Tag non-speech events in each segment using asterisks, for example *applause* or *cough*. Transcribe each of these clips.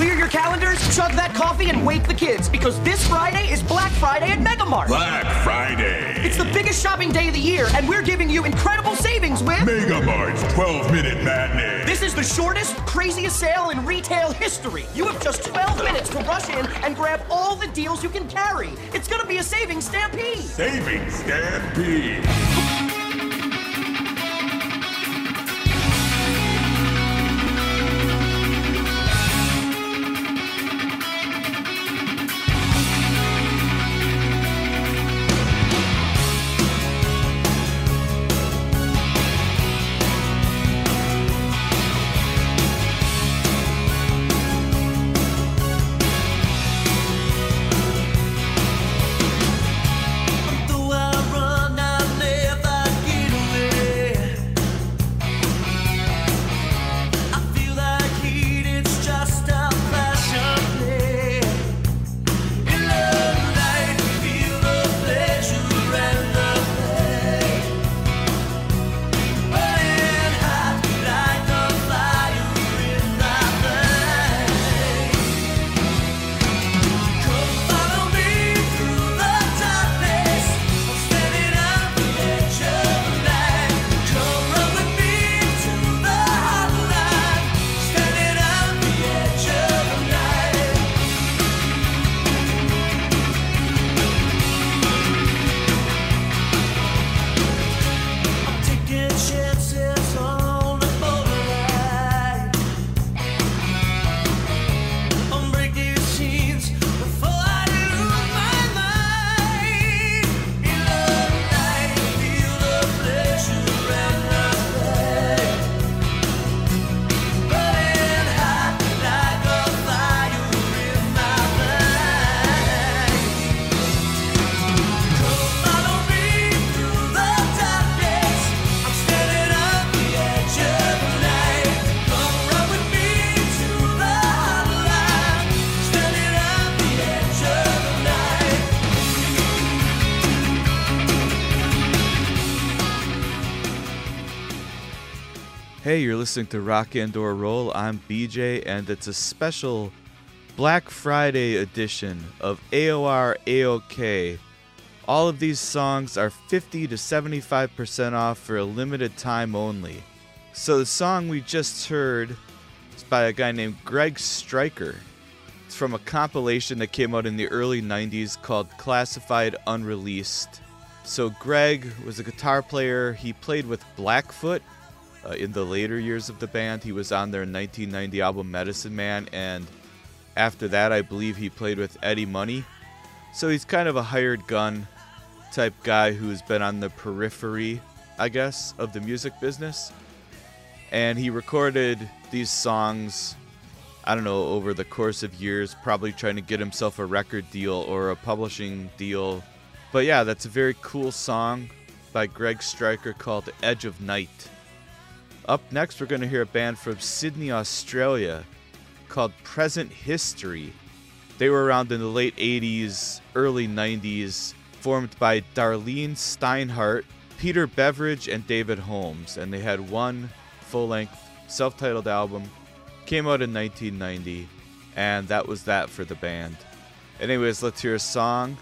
Clear your calendars, chug that coffee, and wake the kids because this Friday is Black Friday at Megamart. Black Friday. It's the biggest shopping day of the year, and we're giving you incredible savings with Megamart's 12 Minute Madness. This is the shortest, craziest sale in retail history. You have just 12 minutes to rush in and grab all the deals you can carry. It's gonna be a savings stampede. Saving Stampede. Hey, you're listening to Rock and or Roll. I'm BJ, and it's a special Black Friday edition of AOR AOK. All of these songs are 50 to 75% off for a limited time only. So the song we just heard is by a guy named Greg Stryker. It's from a compilation that came out in the early 90s called Classified Unreleased. So Greg was a guitar player. He played with Blackfoot uh, in the later years of the band. He was on their 1990 album Medicine Man, and after that, I believe he played with Eddie Money. So he's kind of a hired gun type guy who's been on the periphery, I guess, of the music business. And he recorded these songs, I don't know, over the course of years, probably trying to get himself a record deal or a publishing deal. But yeah, that's a very cool song by Greg Stryker called Edge of Night. Up next, we're going to hear a band from Sydney, Australia called Present History. They were around in the late 80s, early 90s, formed by Darlene Steinhardt, Peter Beveridge, and David Holmes. And they had one full length, self titled album, came out in 1990, and that was that for the band. Anyways, let's hear a song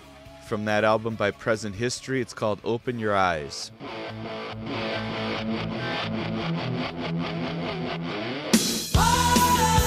from that album by Present History. It's called Open Your Eyes. Whoa,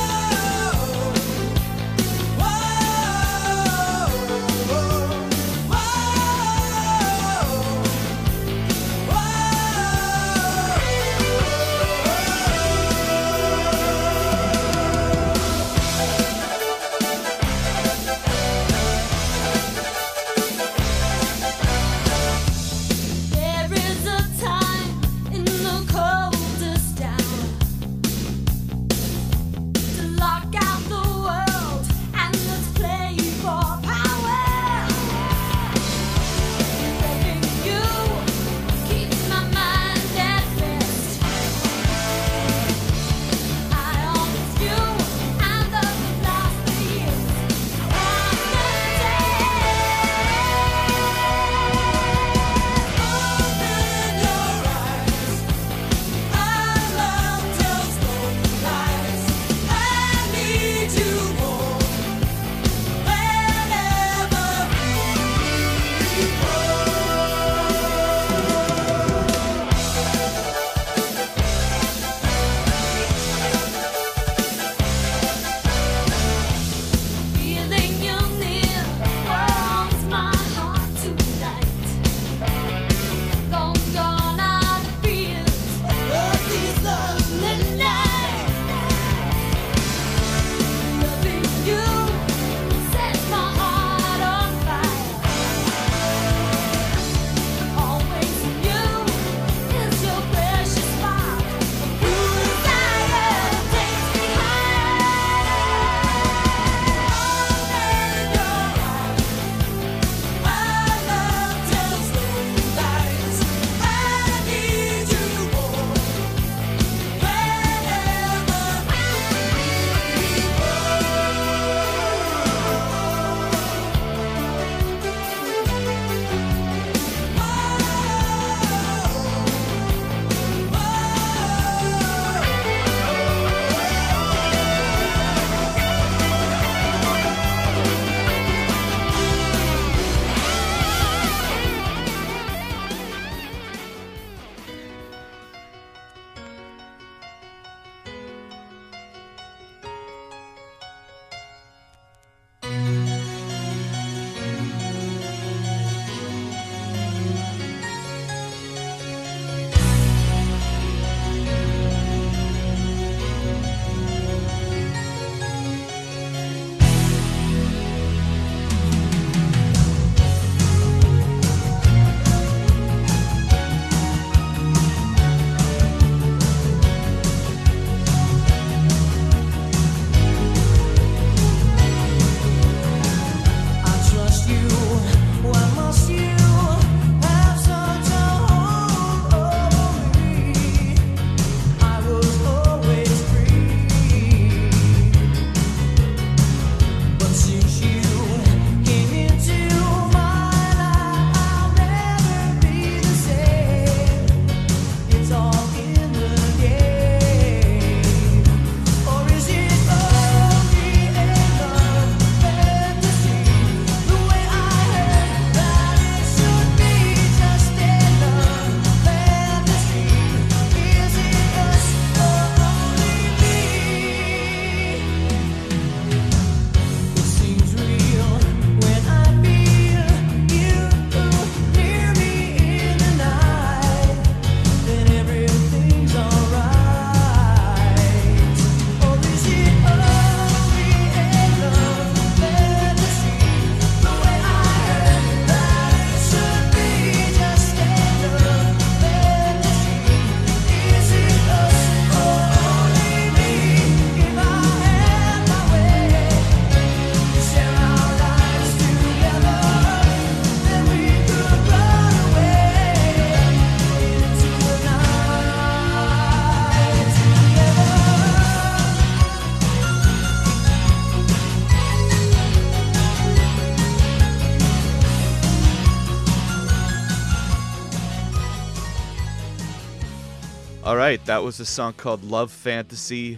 right, that was a song called Love Fantasy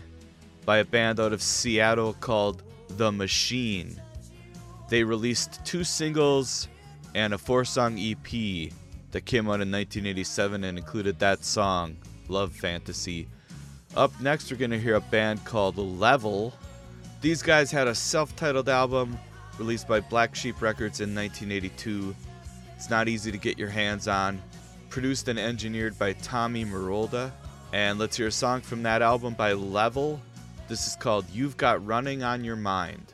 by a band out of Seattle called The Machine. They released two singles and a four song EP that came out in 1987 and included that song, Love Fantasy. Up next, we're going to hear a band called Level. These guys had a self titled album released by Black Sheep Records in 1982. It's not easy to get your hands on. Produced and engineered by Tommy Merolda. And let's hear a song from that album by Level. This is called You've Got Running on Your Mind.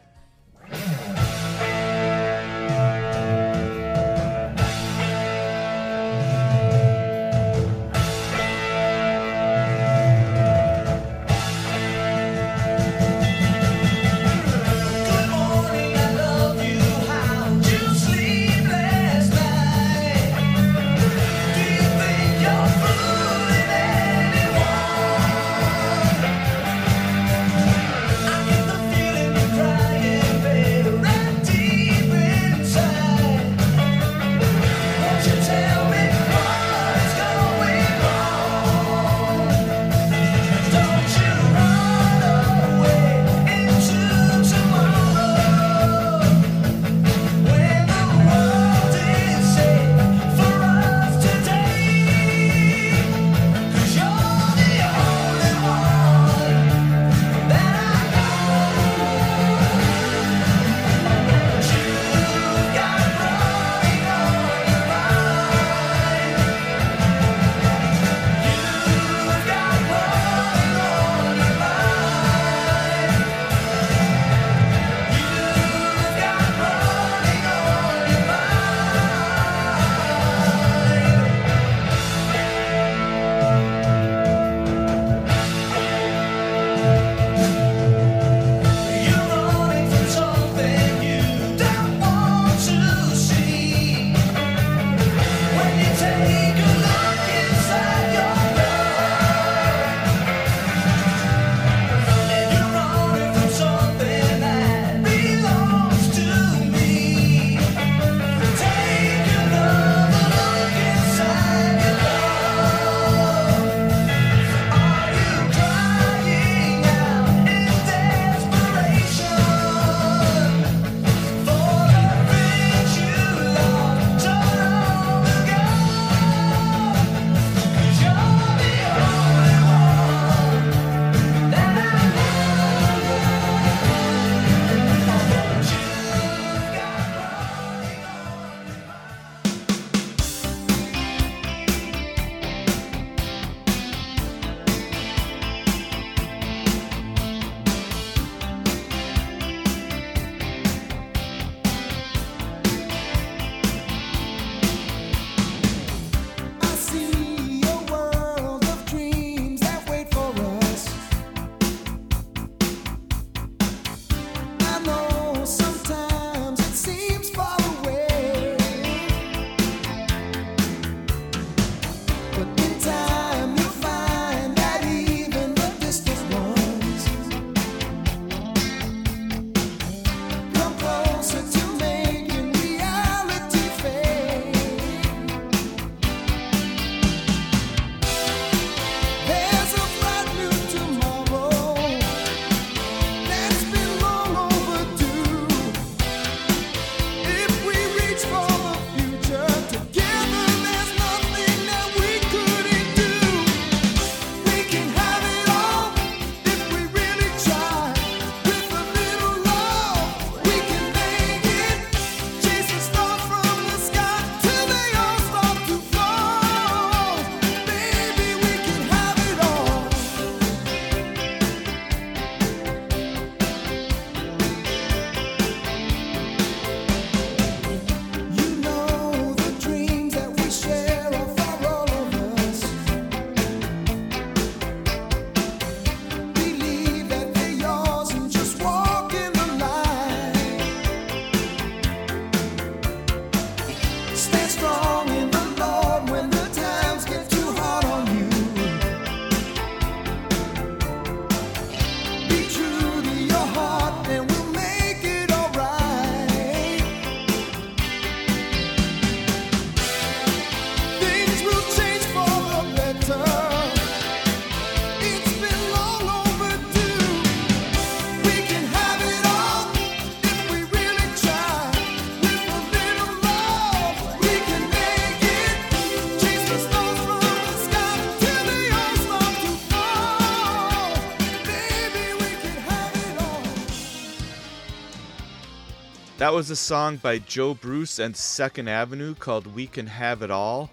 That was a song by Joe Bruce and Second Avenue called We Can Have It All.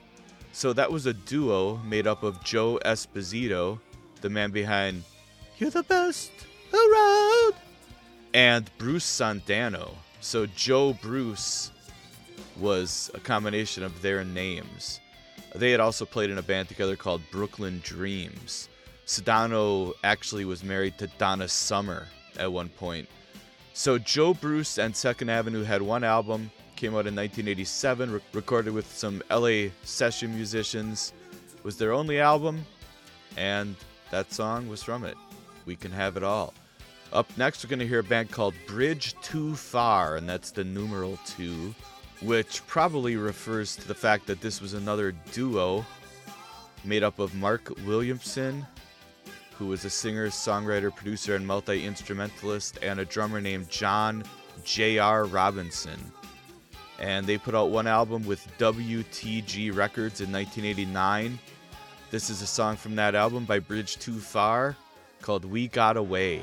So that was a duo made up of Joe Esposito, the man behind You're the Best Around, and Bruce Sudano. So Joe Bruce was a combination of their names. They had also played in a band together called Brooklyn Dreams. Sudano actually was married to Donna Summer at one point. So Joe Bruce and Second Avenue had one album, came out in 1987, re- recorded with some LA session musicians. Was their only album, and that song was from it. We can have it all. Up next, we're going to hear a band called Bridge 2 Far, and that's the numeral two, which probably refers to the fact that this was another duo made up of Mark Williamson, who was a singer, songwriter, producer, and multi instrumentalist, and a drummer named John J.R. Robinson. And they put out one album with WTG Records in 1989. This is a song from that album by Bridge 2 Far called We Got Away.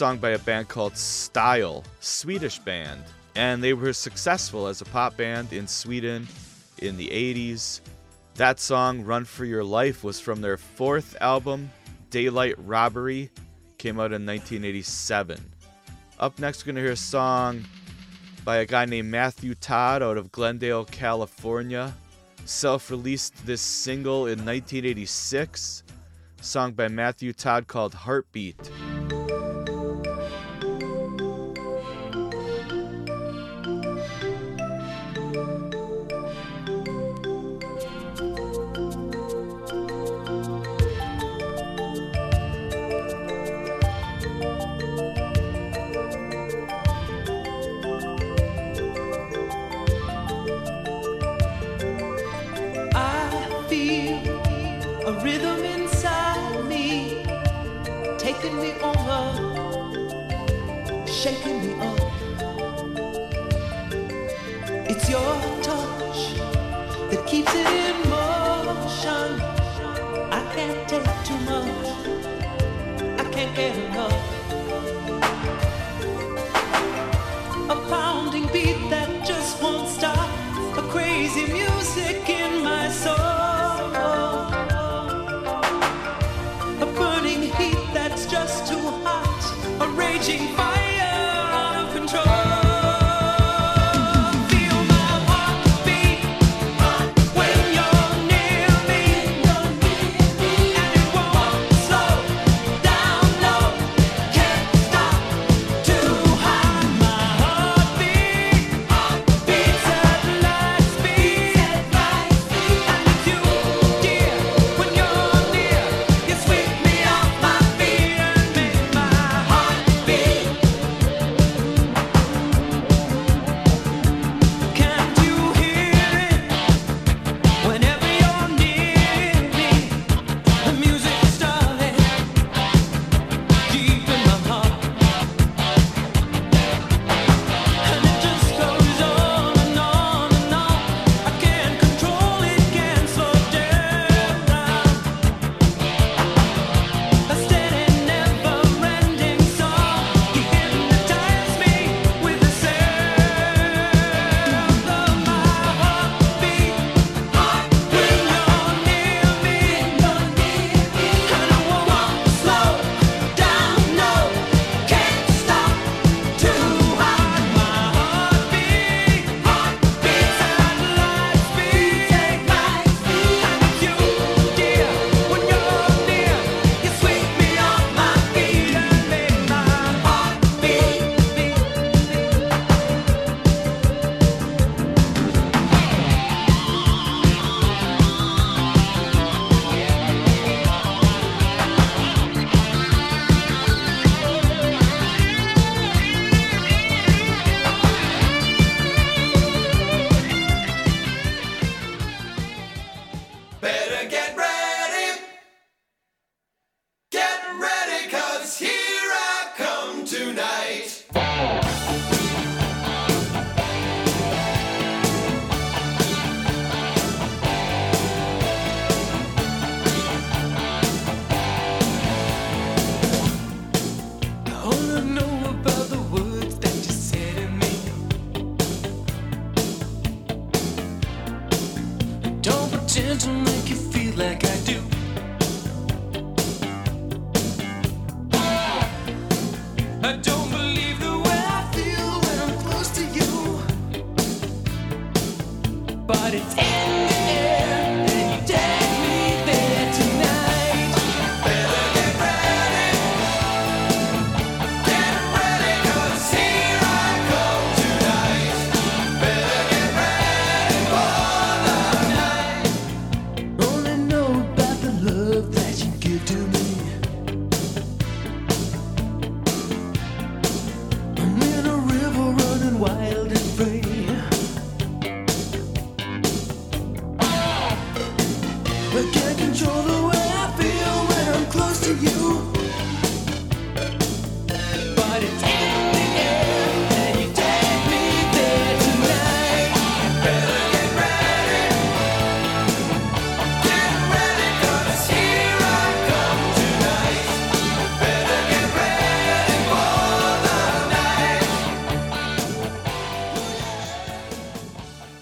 song by a band called Style, Swedish band, and they were successful as a pop band in Sweden in the 80s. That song, Run for Your Life, was from their fourth album, Daylight Robbery, came out in 1987. Up next, we're going to hear a song by a guy named Matthew Todd out of Glendale, California. Self released this single in 1986, song by Matthew Todd called Heartbeat. shaking me up. It's your touch that keeps it in motion. I can't take too much. I can't get enough.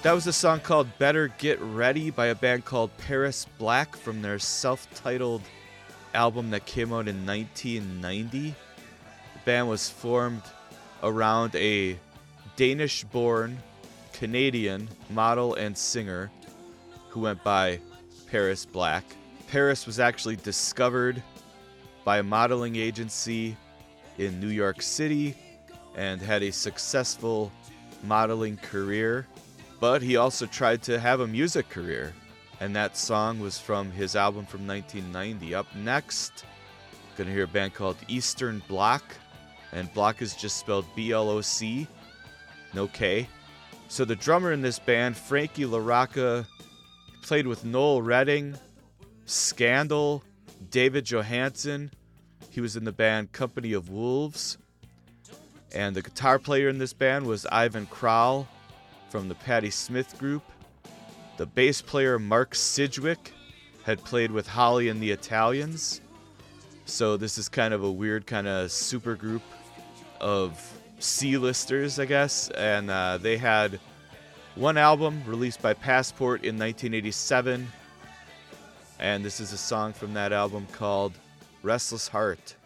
That was a song called Better Get Ready by a band called Paris Black from their self titled album that came out in 1990. The band was formed around a Danish born Canadian model and singer who went by Paris Black. Paris was actually discovered by a modeling agency in New York City and had a successful modeling career. But he also tried to have a music career, and that song was from his album from 1990. Up next, gonna hear a band called Eastern Bloc, and Block is just spelled B L O C, no K. So the drummer in this band, Frankie LaRocca, played with Noel Redding, Scandal, David Johansen. He was in the band Company of Wolves. And the guitar player in this band was Ivan Kral from the Patti Smith group. The bass player, Mark Sidgwick, had played with Holly and the Italians. So this is kind of a weird kind of super group of C-listers, I guess. And uh, they had one album released by Passport in 1987. And this is a song from that album called Restless Heart.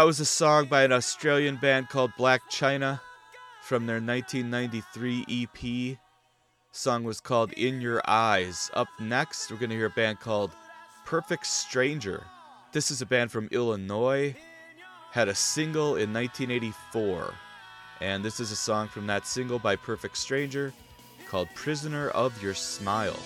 That was a song by an Australian band called Black China from their 1993 EP. Song was called In Your Eyes. Up next, we're going to hear a band called Perfect Stranger. This is a band from Illinois. Had a single in 1984. And this is a song from that single by Perfect Stranger called Prisoner of Your Smile.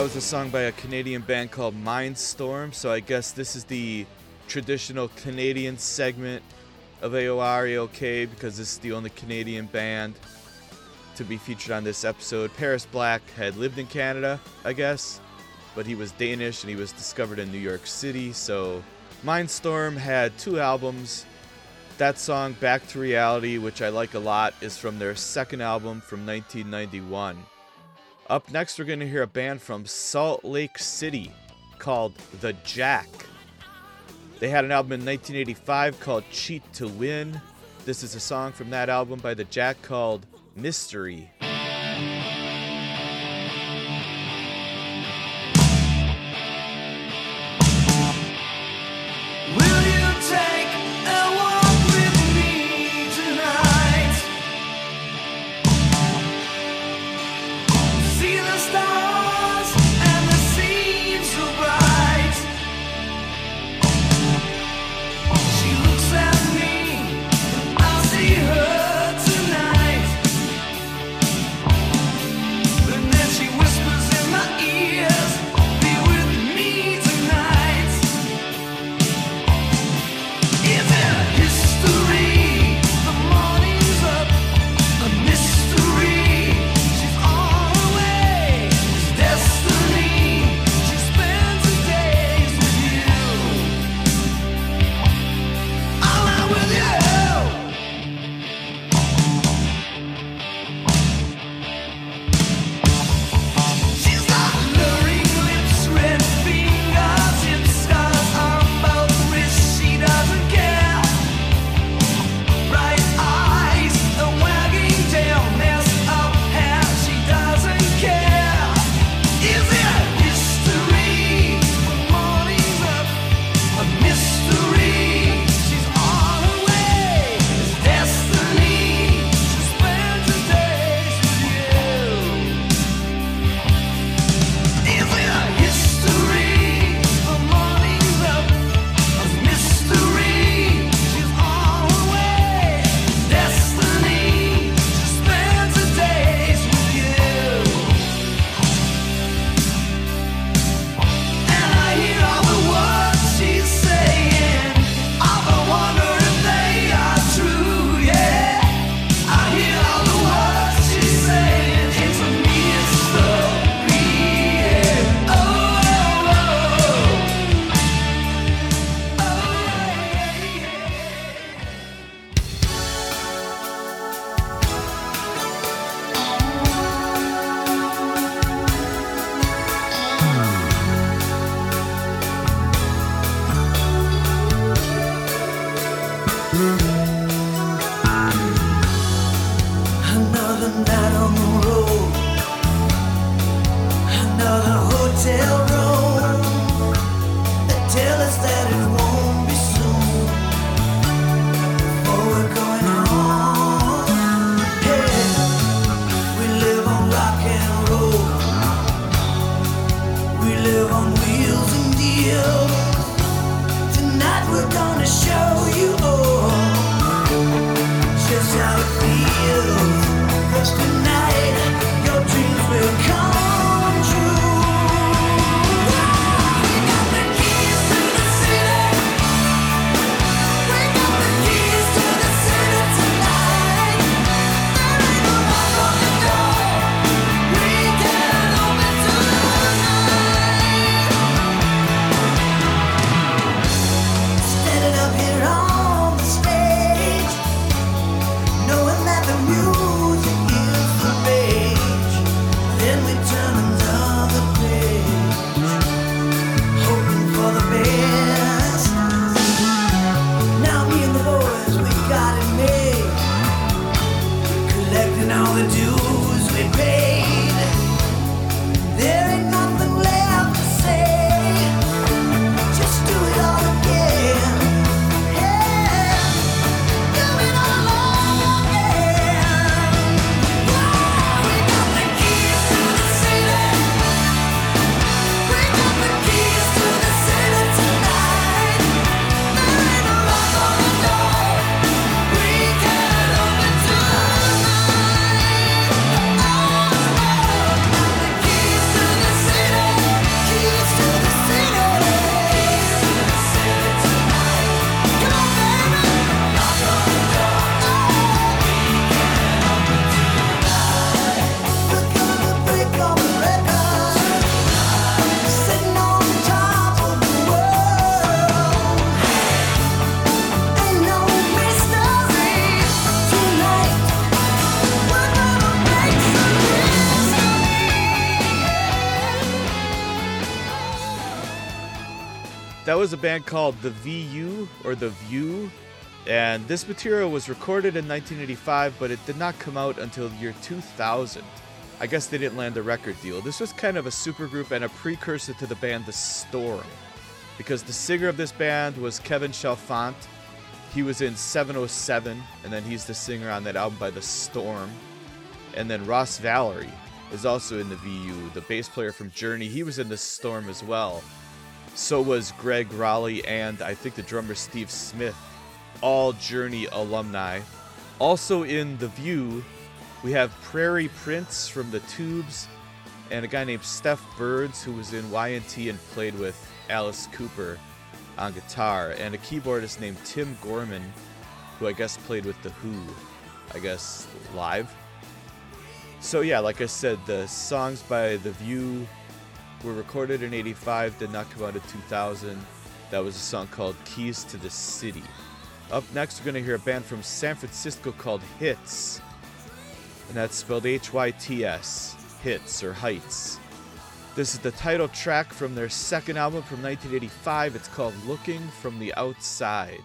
That was a song by a Canadian band called Mindstorm. So I guess this is the traditional Canadian segment of AOR AOK because this is the only Canadian band to be featured on this episode. Paris Black had lived in Canada, I guess, but he was Danish and he was discovered in New York City. So Mindstorm had two albums. That song, Back to Reality, which I like a lot, is from their second album from 1991. Up next, we're going to hear a band from Salt Lake City called The Jack. They had an album in 1985 called Cheat to Win. This is a song from that album by the Jack called Mystery. tonight was a band called The VU or The View, and this material was recorded in 1985, but it did not come out until the year 2000. I guess they didn't land a record deal. This was kind of a supergroup and a precursor to the band The Storm, because the singer of this band was Kevin Chalfant. He was in 707, and then he's the singer on that album by The Storm. And then Ross Valory is also in the VU, the bass player from Journey. He was in The Storm as well. So was Gregg Rolie and I think the drummer Steve Smith, all Journey alumni. Also in The View, we have Prairie Prince from The Tubes and a guy named Stef Burns who was in Y&T and played with Alice Cooper on guitar, and a keyboardist named Tim Gorman who I guess played with The Who, I guess live. So yeah, like I said, the songs by The View were recorded in 85, did not come out in 2000. That was a song called Keys to the City. Up next, we're going to hear a band from San Francisco called Hits. And that's spelled H Y T S. Hits or Heights. This is the title track from their second album from 1985. It's called Looking from the Outside.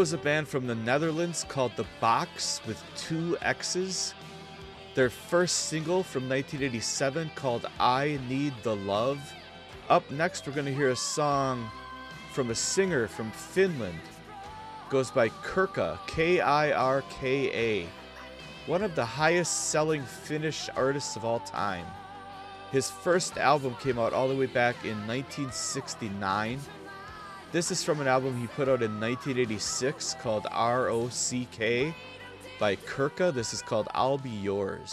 Was a band from the Netherlands called The Box with two X's. Their first single from 1987 called I Need the Love. Up next, we're going to hear a song from a singer from Finland. Goes by Kirka, K I R K A. One of the highest selling Finnish artists of all time. His first album came out all the way back in 1969. This is from an album he put out in 1986 called R.O.C.K. by Kirka. This is called I'll Be Yours.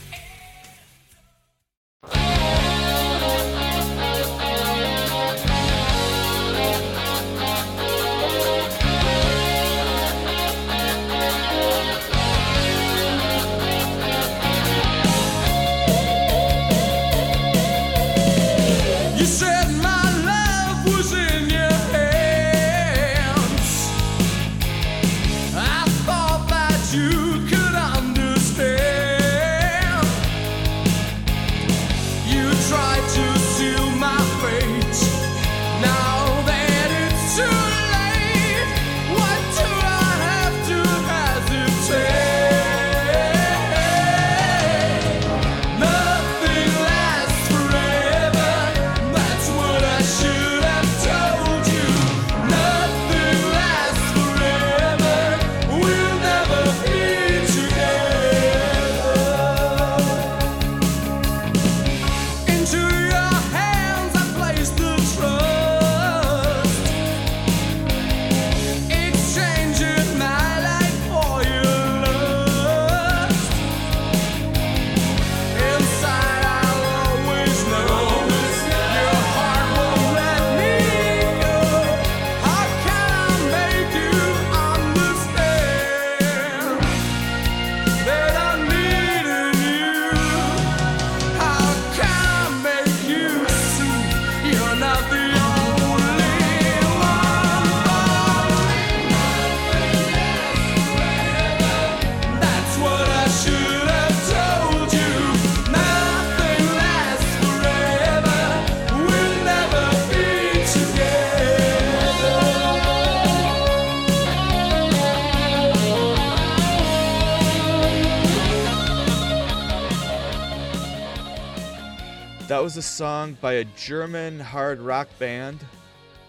song by a German hard rock band,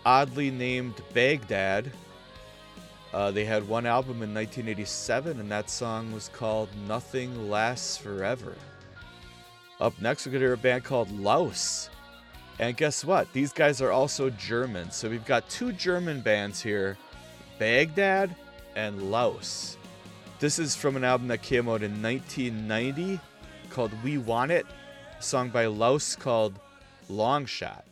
oddly named Baghdad. Uh, they had one album in 1987, and that song was called Nothing Lasts Forever. Up next, we're going to hear a band called Laos. And guess what? These guys are also German. So we've got two German bands here Baghdad and Laos. This is from an album that came out in 1990 called We Want It, song by Laos called Long Shot.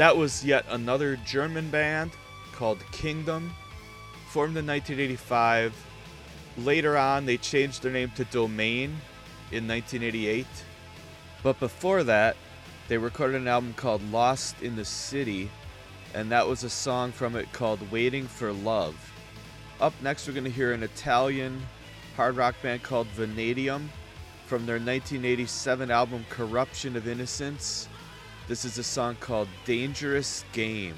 That was yet another German band called Kingdom, formed in 1985. Later on, they changed their name to Domain in 1988. But before that, they recorded an album called Lost in the City, and that was a song from it called Waiting for Love. Up next, we're going to hear an Italian hard rock band called Vanadium from their 1987 album Corruption of Innocence. This is a song called Dangerous Game.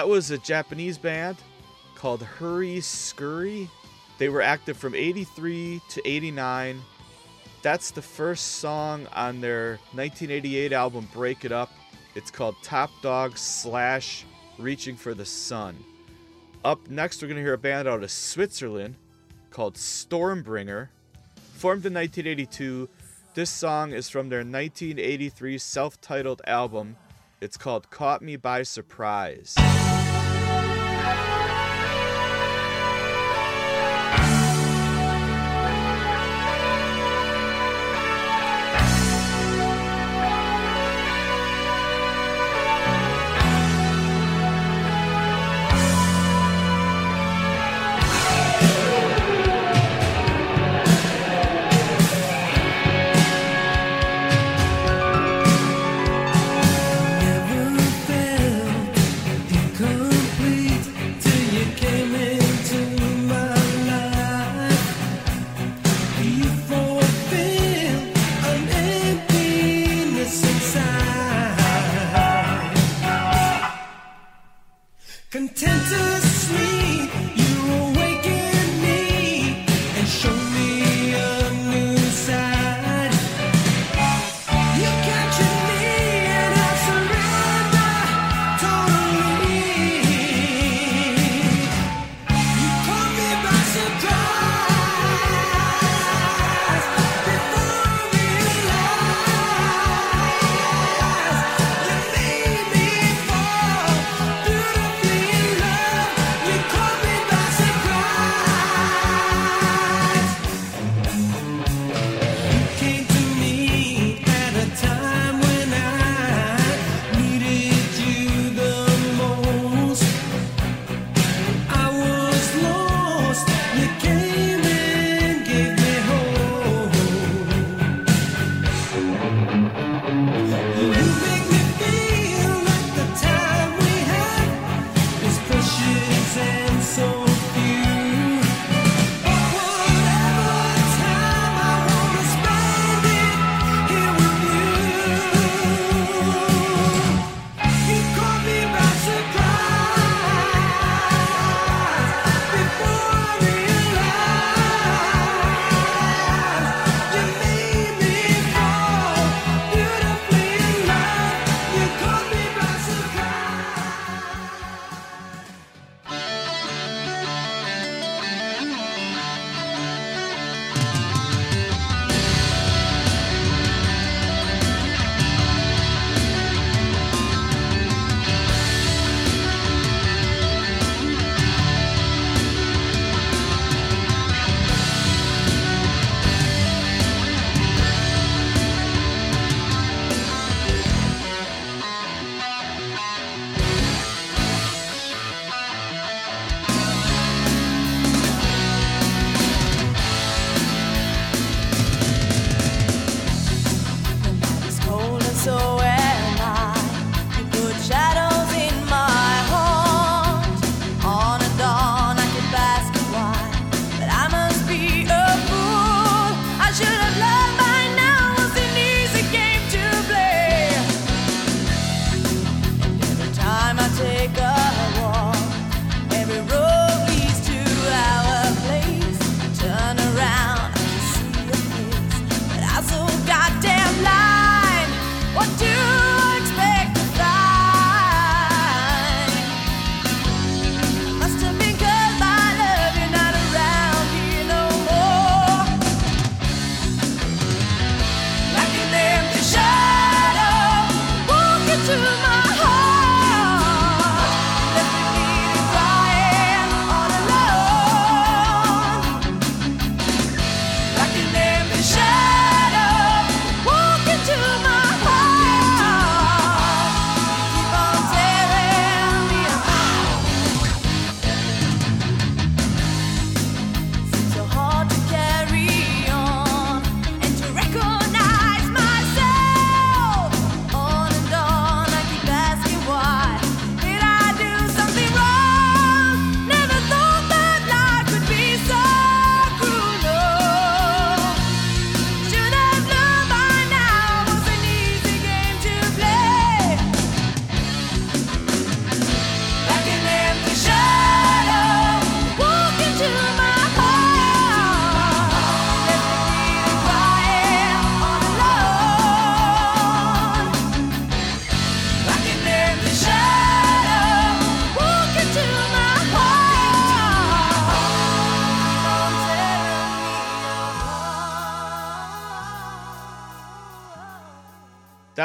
That was a Japanese band called Hurry Scurry. They were active from 83 to 89. That's the first song on their 1988 album Break It Up. It's called Top Dog slash Reaching for the Sun. Up next, we're going to hear a band out of Switzerland called Stormbringer. Formed in 1982, this song is from their 1983 self titled album. It's called Caught Me by Surprise.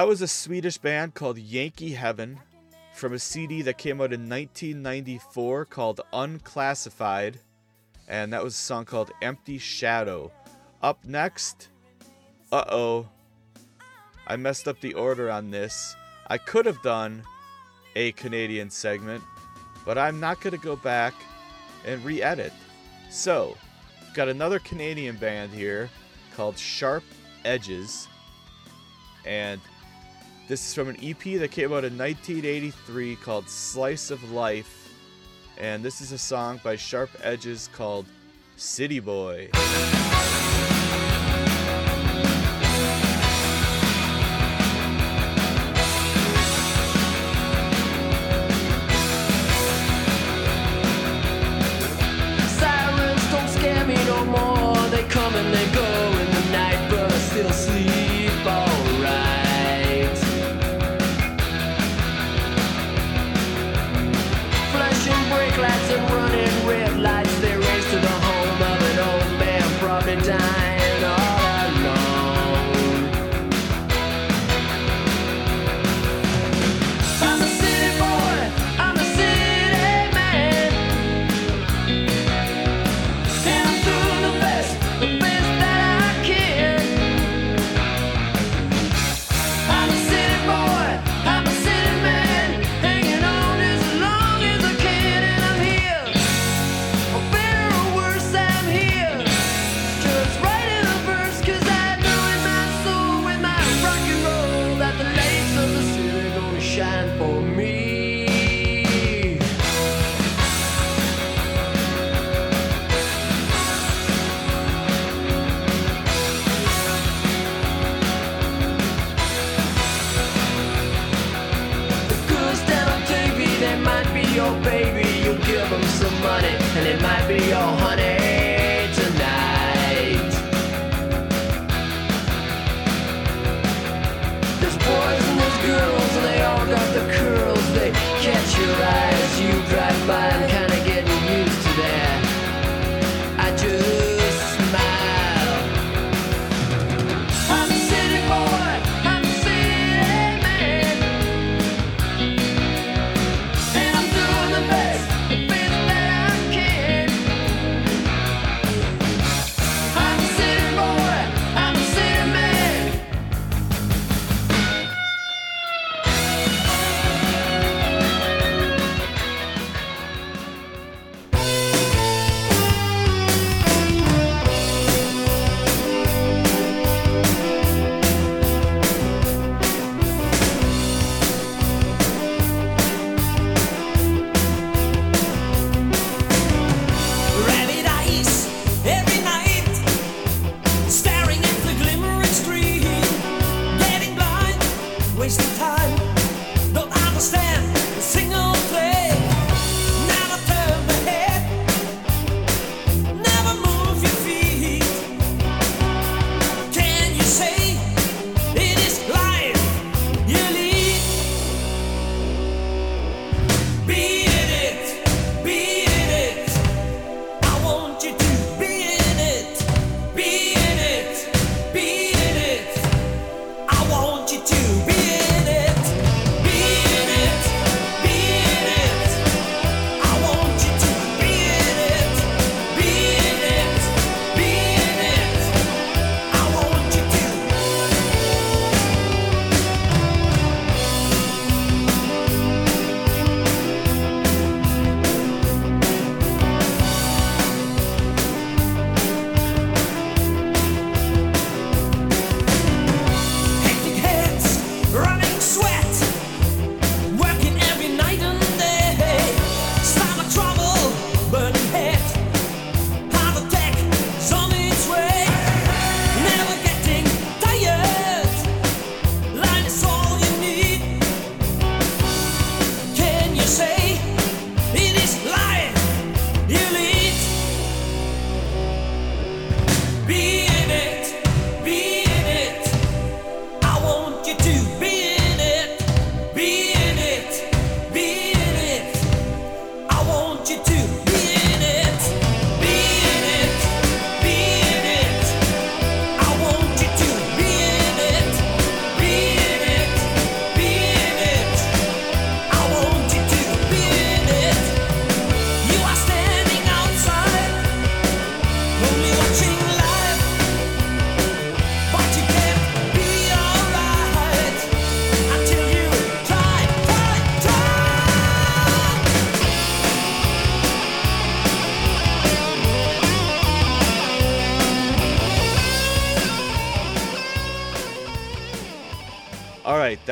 That was a Swedish band called Yankee Heaven from a CD that came out in 1994 called Unclassified. And that was a song called Empty Shadow. Up next, uh oh, I messed up the order on this. I could have done a Canadian segment, but I'm not going to go back and re edit. So, got another Canadian band here called Sharp Edges. And this is from an EP that came out in 1983 called Slice of Life. And this is a song by Sharp Edges called City Boy.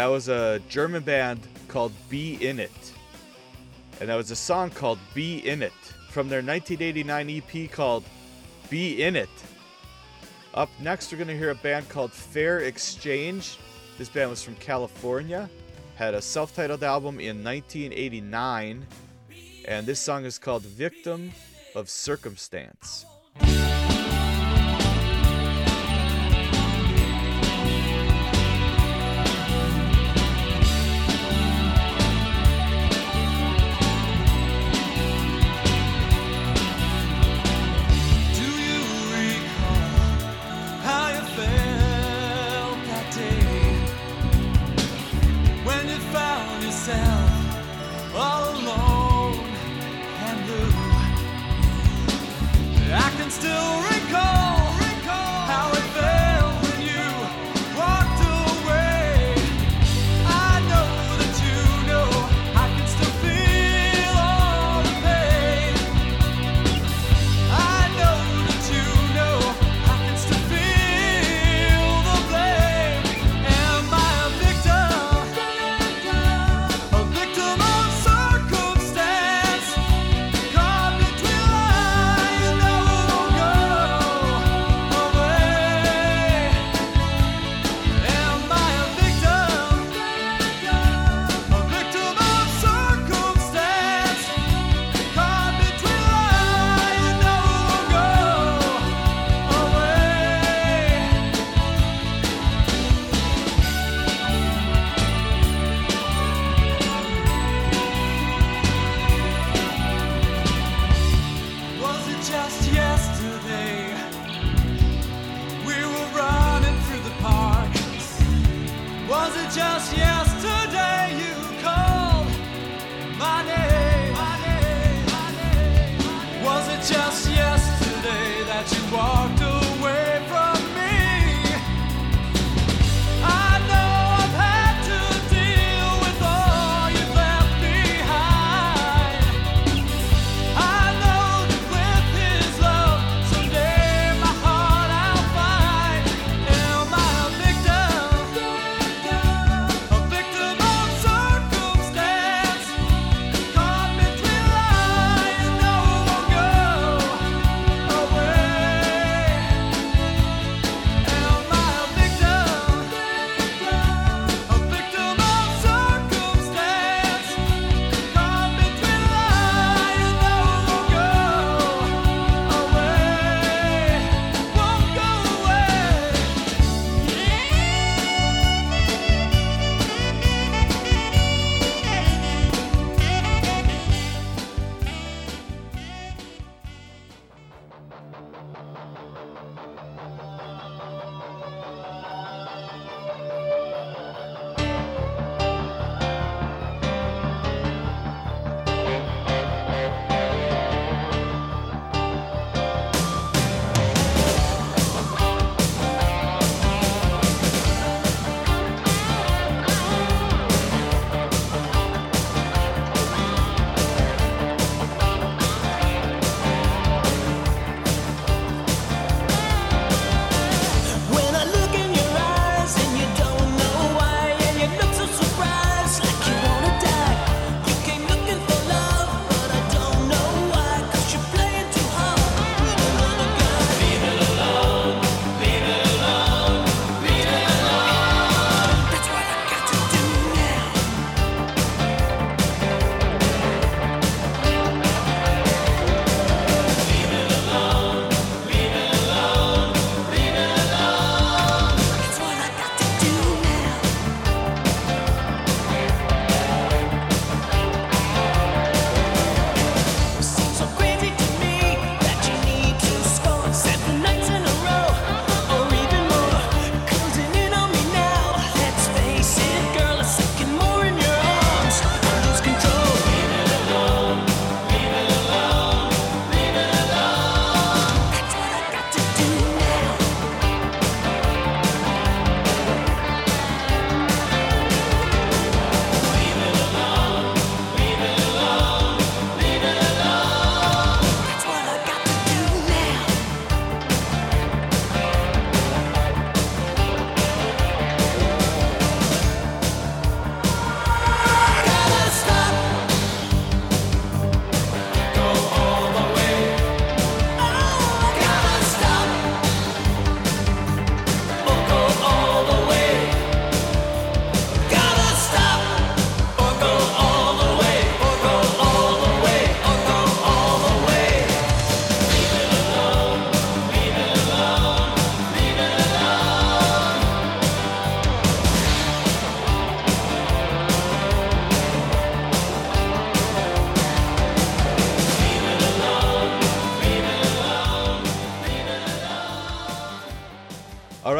That was a German band called Be In It. And that was a song called Be In It from their 1989 EP called Be In It. Up next, we're going to hear a band called Fair Exchange. This band was from California, had a self titled album in 1989, and this song is called Victim of Circumstance.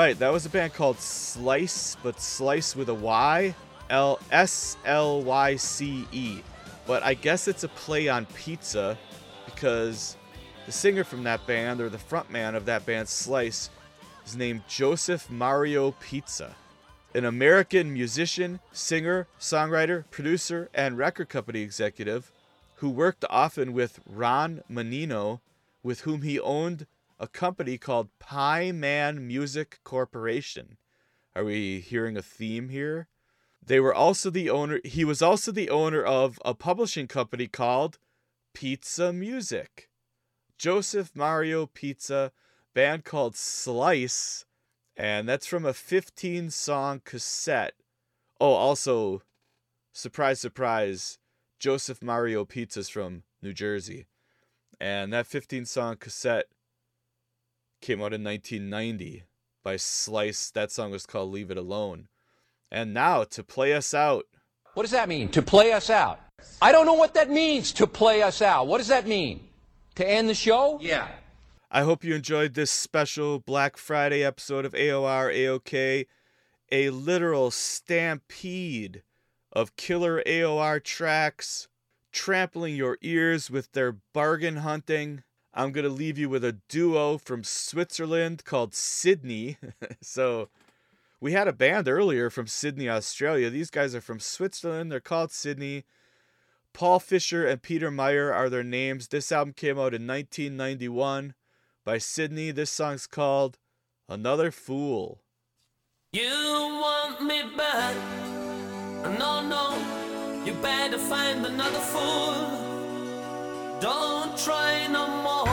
Right, that was a band called Slyce, but Slice with a Y, L S L Y C E. But I guess it's a play on pizza because the singer from that band, or the frontman of that band, Slyce, is named Joseph Mario Pizza. An American musician, singer, songwriter, producer, and record company executive who worked often with Ron Menino, with whom he owned a company called Pie Man Music Corporation. Are we hearing a theme here? They were also the owner he was also the owner of a publishing company called Pizza Music. Joseph Mario Pizza, band called Slyce, and that's from a 15 song cassette. Oh, also, surprise, surprise, Joseph Mario Pizza's from New Jersey. And that 15 song cassette came out in 1990 by Slyce. That song was called Leave It Alone. And now to play us out, What does that mean? To play us out? I don't know what that means, to play us out. What does that mean? To end the show? Yeah. I hope you enjoyed this special Black Friday episode of AOR AOK, a literal stampede of killer AOR tracks, trampling your ears with their bargain hunting. I'm going to leave you with a duo from Switzerland called Sydney. *laughs* so, we had a band earlier from Sydney, Australia. These guys are from Switzerland. They're called Sydney. Paul Fisher and Peter Meyer are their names. This album came out in 1991 by Sydney. This song's called Another Fool. You want me back? No, no, you better find another fool. Don't try no more.